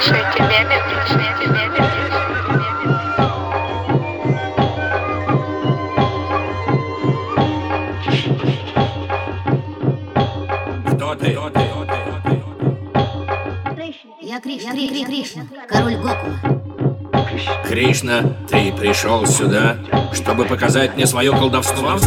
Слушайте, меми, Кто ты? Я Кришна, Кри Кри Кришна, король Гокула. Кришна, ты пришел сюда, чтобы показать мне свое колдовство?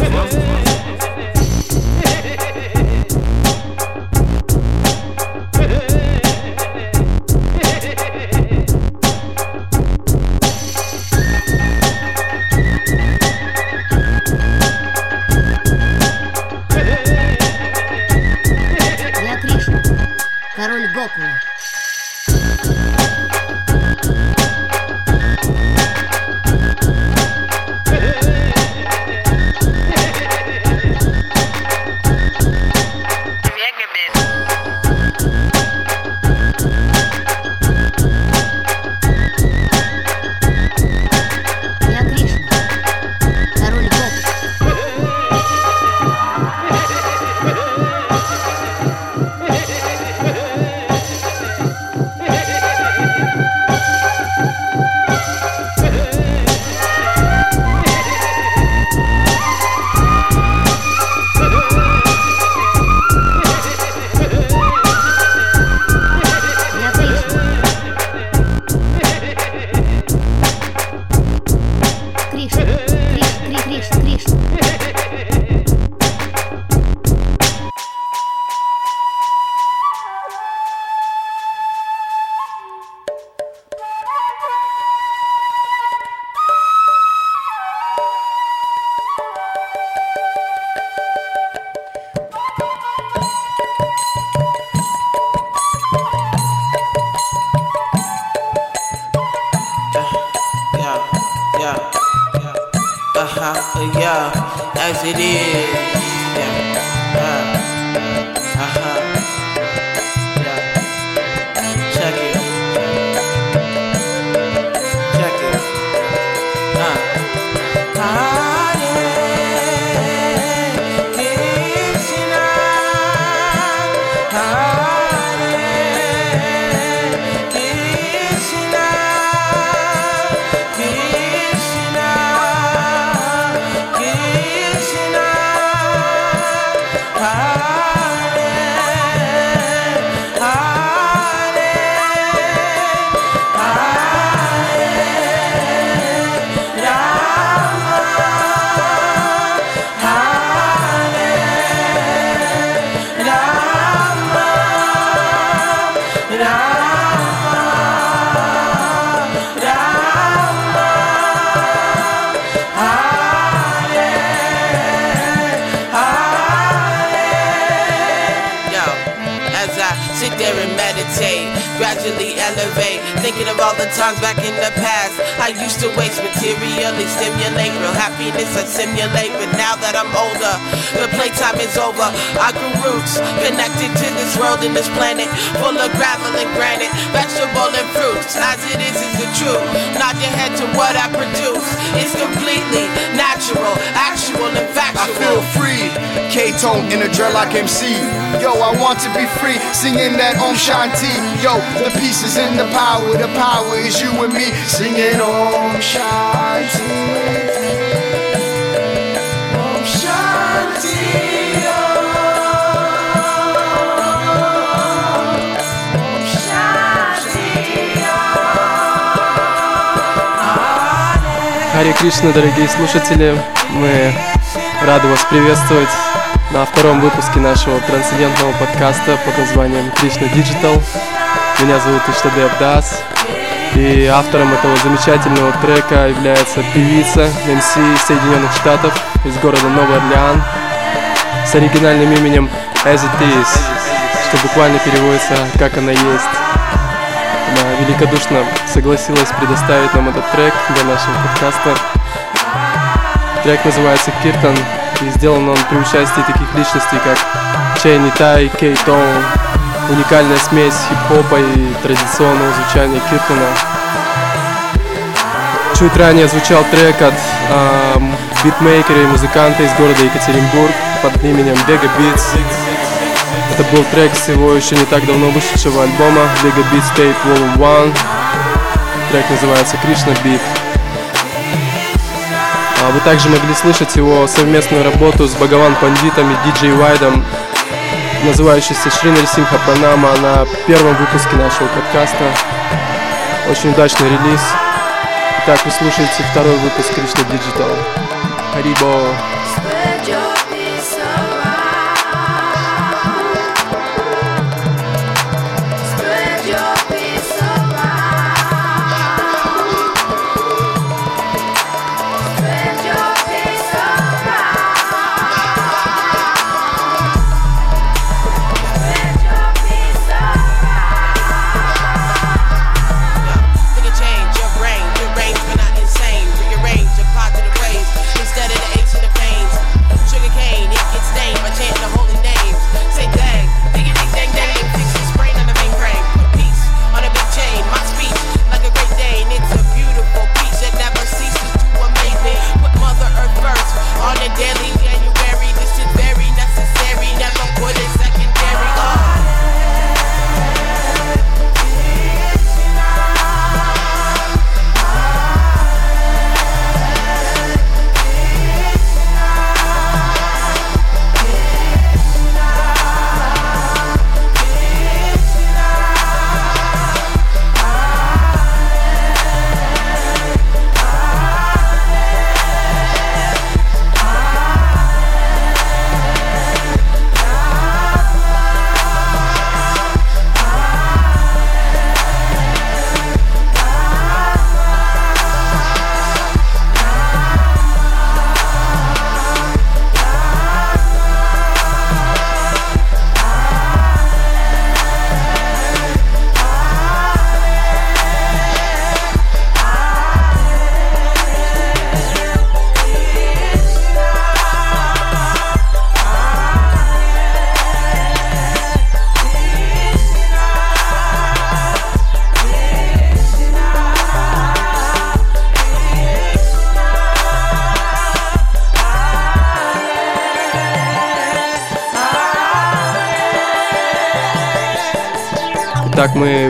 Older, the playtime is over. I grew roots, connected to this world and this planet, full of gravel and granite, vegetable and fruits. As it is, is the truth. Nod your head to what I produce. It's completely natural, actual, and I factual. feel free. K-Tone in a dreadlock MC. Yo, I want to be free, singing that Om Shanti. Yo, the peace is in the power, the power is you and me, singing Om Shanti. Харе Кришна, дорогие слушатели, мы рады вас приветствовать на втором выпуске нашего трансцендентного подкаста под названием Кришна Digital. Меня зовут Иштадев Дас, и автором этого замечательного трека является певица МС Соединенных Штатов из города Новый Орлеан с оригинальным именем As It Is, что буквально переводится «Как она есть». Она великодушно согласилась предоставить нам этот трек для нашего подкаста. Трек называется «Киртан», и сделан он при участии таких личностей, как Чейни Тай, Кей Тоун, уникальная смесь хип-хопа и традиционного звучания Киртана. Чуть ранее звучал трек от эм, битмейкера и музыканта из города Екатеринбург под именем Vega Beats. Это был трек с его еще не так давно вышедшего альбома Vega Beats Tape Volume 1. Трек называется Krishna Beat. А вы также могли слышать его совместную работу с Багаван Пандитом и диджей Вайдом, называющийся Шринер Симха Пранама на первом выпуске нашего подкаста. Очень удачный релиз. Итак, вы слушаете второй выпуск Кришна Digital. Харибо!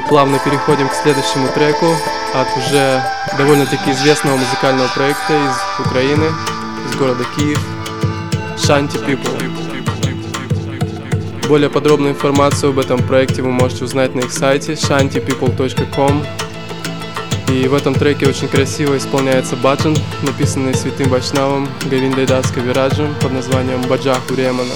Плавно переходим к следующему треку от уже довольно-таки известного музыкального проекта из Украины, из города Киев, Shanti People. Более подробную информацию об этом проекте вы можете узнать на их сайте shantypeople.com. И в этом треке очень красиво исполняется баджан, написанный святым Вайшнавом Гавиндой Даска Вираджем под названием Баджаху Ремана.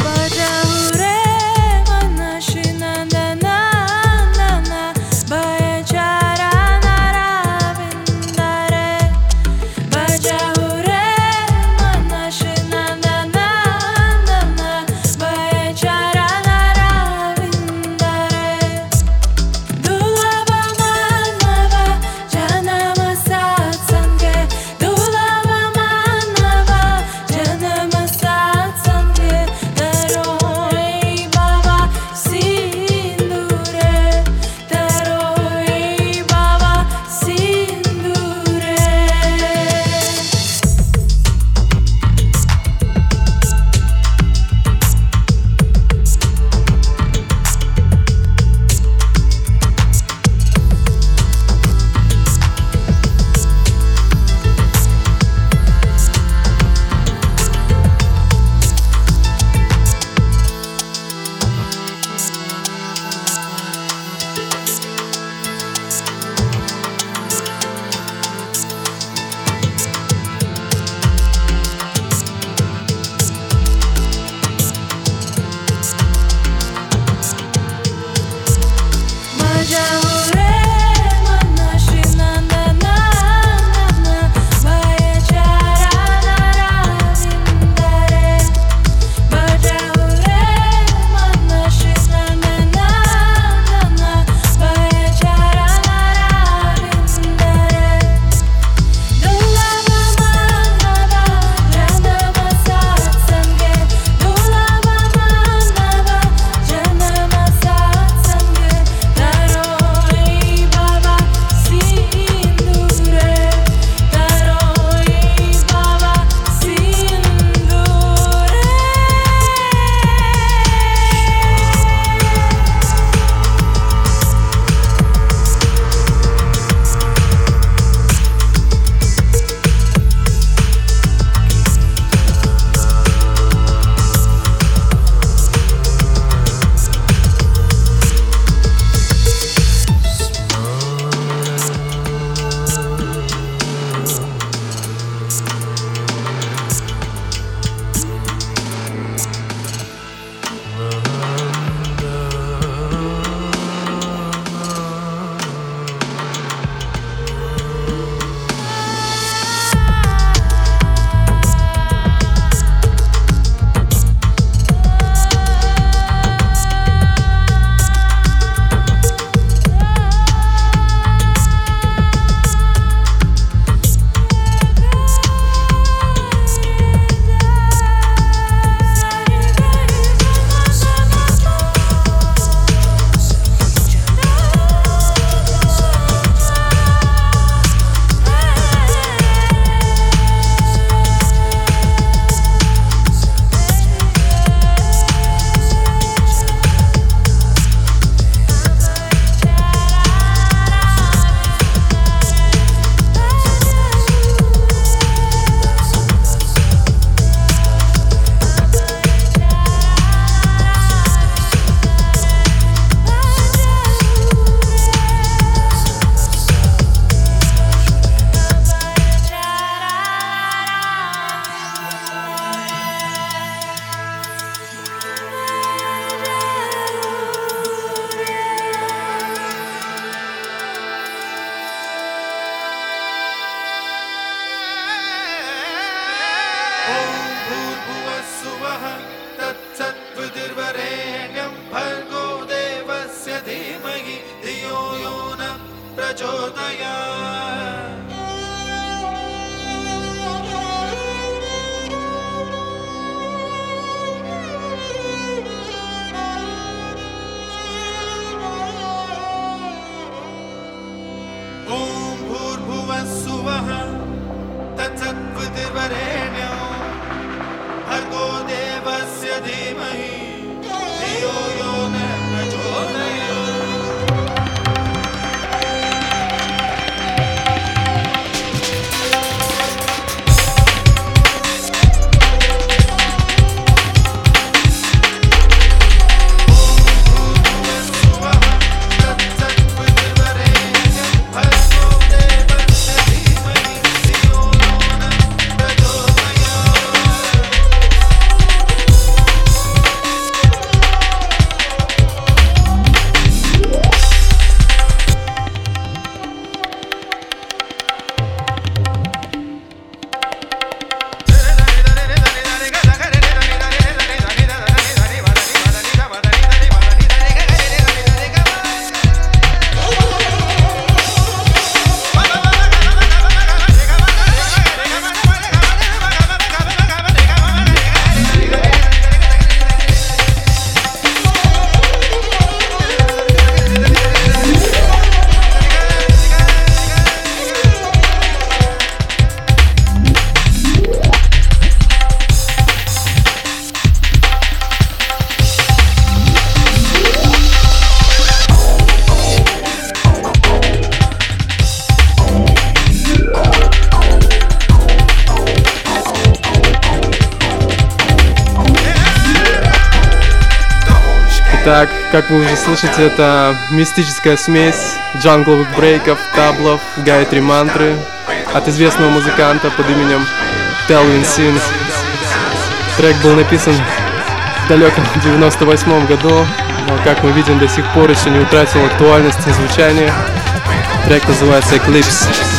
Так, как вы уже слышите, это мистическая смесь джангловых брейков, таблов, гайтри мантры от известного музыканта под именем Телвин Син. Трек был написан в далеком 98 году, но, как мы видим, до сих пор еще не утратил актуальность и звучание. Трек называется Eclipse.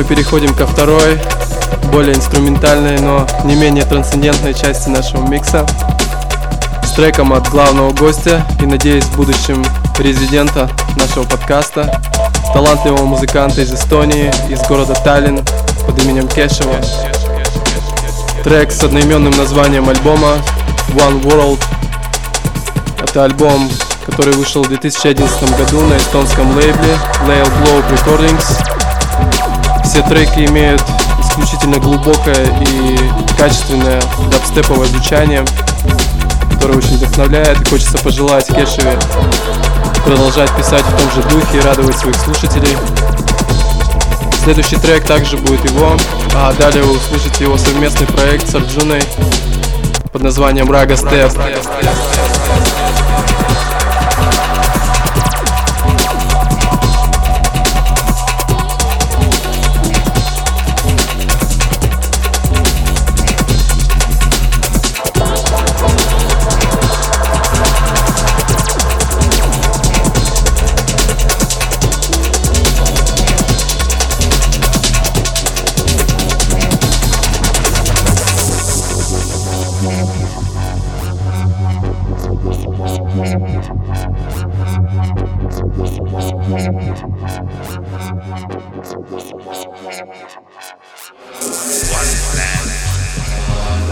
Мы переходим ко второй более инструментальной, но не менее трансцендентной части нашего микса с треком от главного гостя и, надеюсь, в будущем резидента нашего подкаста, талантливого музыканта из Эстонии, из города Таллин под именем Кешева. Трек с одноименным названием альбома One World. Это альбом, который вышел в 2011 году на эстонском лейбле Lail Globe Recordings. Все треки имеют исключительно глубокое и качественное дабстеповое звучание, которое очень вдохновляет и хочется пожелать Кешеве продолжать писать в том же духе и радовать своих слушателей. Следующий трек также будет его, а далее вы услышите его совместный проект с Арджуной под названием Рага Степ. Переходим One man,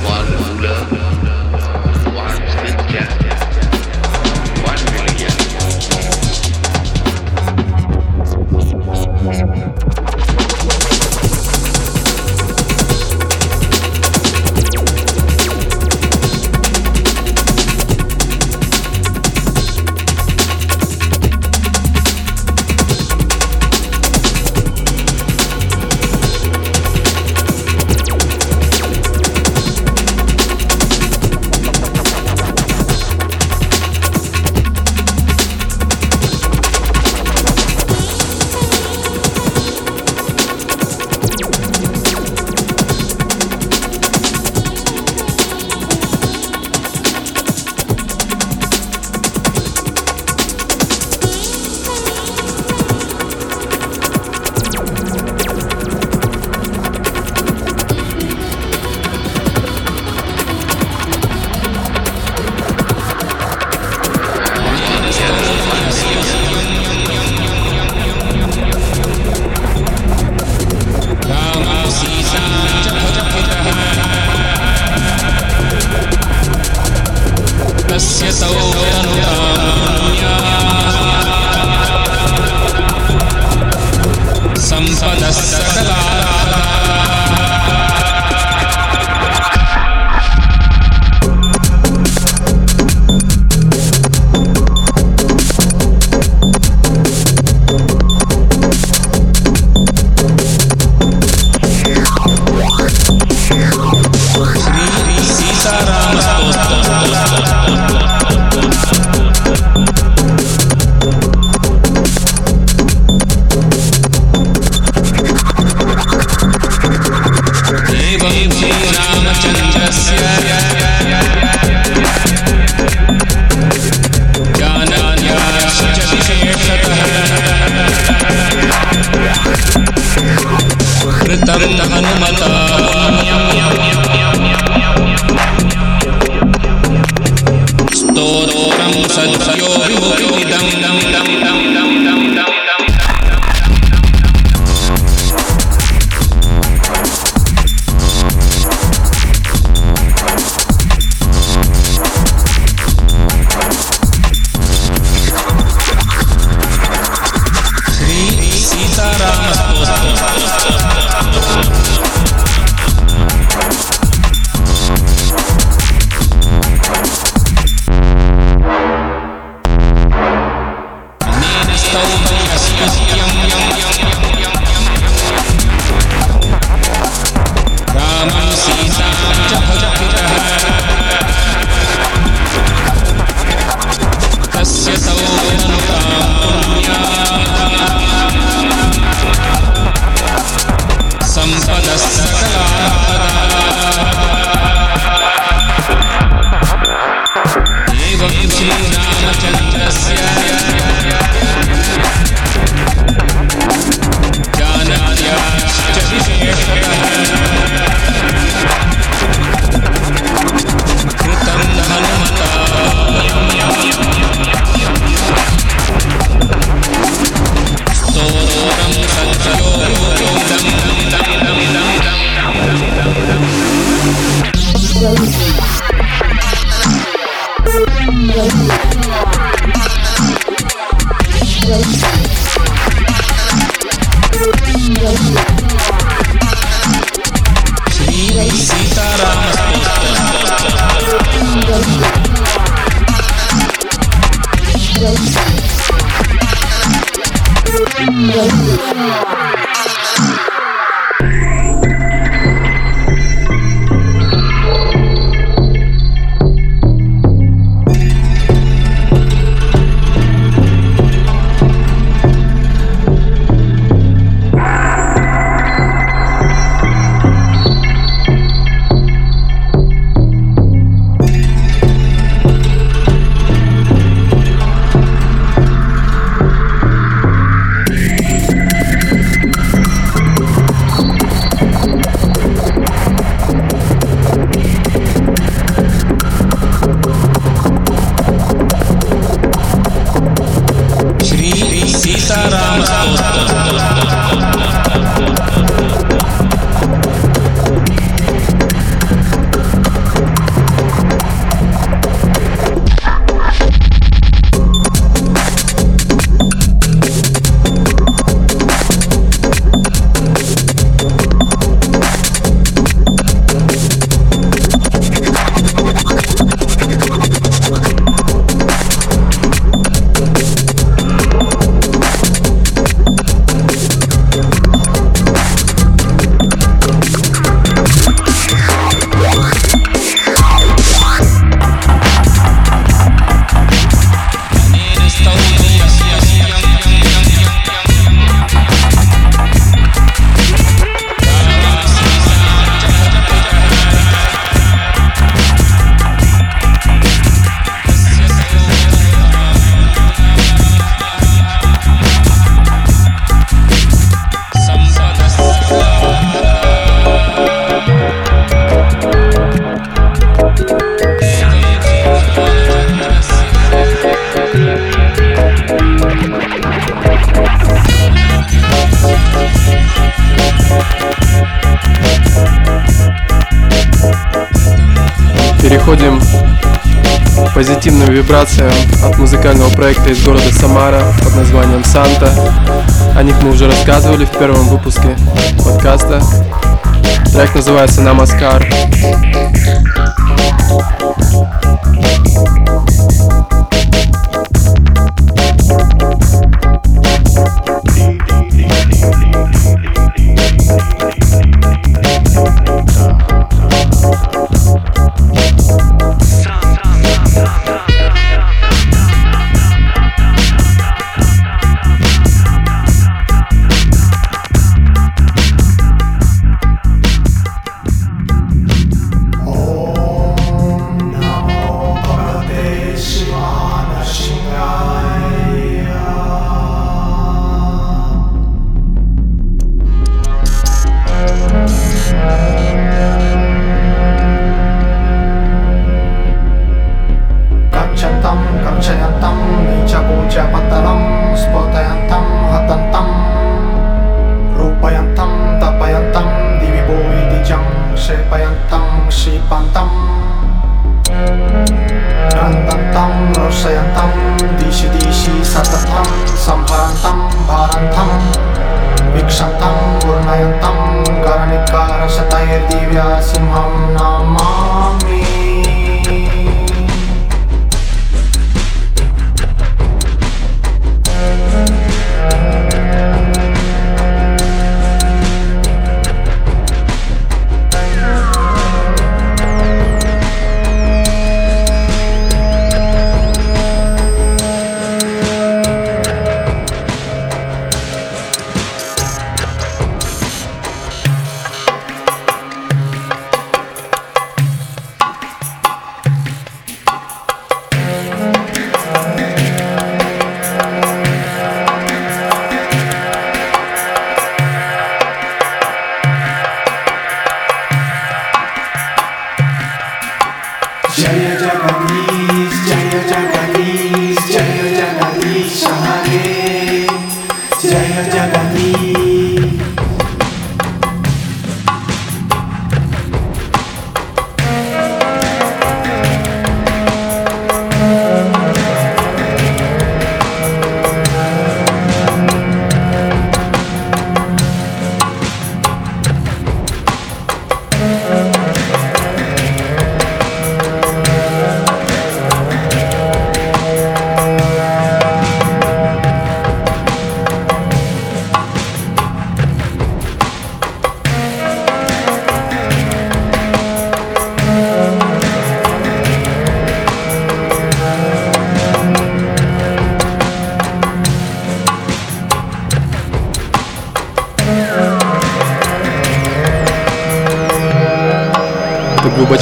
one ruler. tarde Nana Chandrasya вибрация от музыкального проекта из города Самара под названием «Санта». О них мы уже рассказывали в первом выпуске подкаста. Трек называется «Намаскар». Намаскар.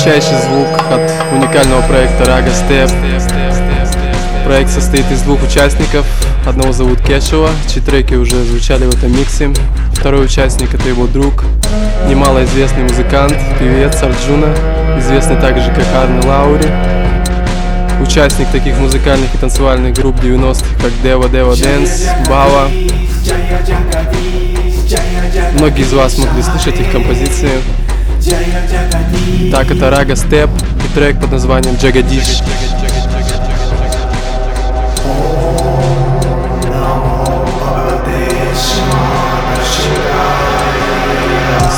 Это глубочайший звук от уникального проекта Raga Step. Проект состоит из двух участников. Одного зовут Кешева, чьи треки уже звучали в этом миксе. Второй участник это его друг, немалоизвестный музыкант, певец Арджуна, известный также как Арни Лаури. Участник таких музыкальных и танцевальных групп 90-х, как Deva Deva Dance, Бава. Многие из вас могли слышать их композиции. Так, это Рага Степ и трек под названием Джагадиш.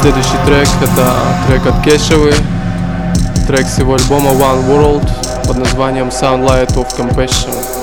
Следующий трек это трек от Кешевы, трек с его альбома One World под названием Soundlight of Compassion.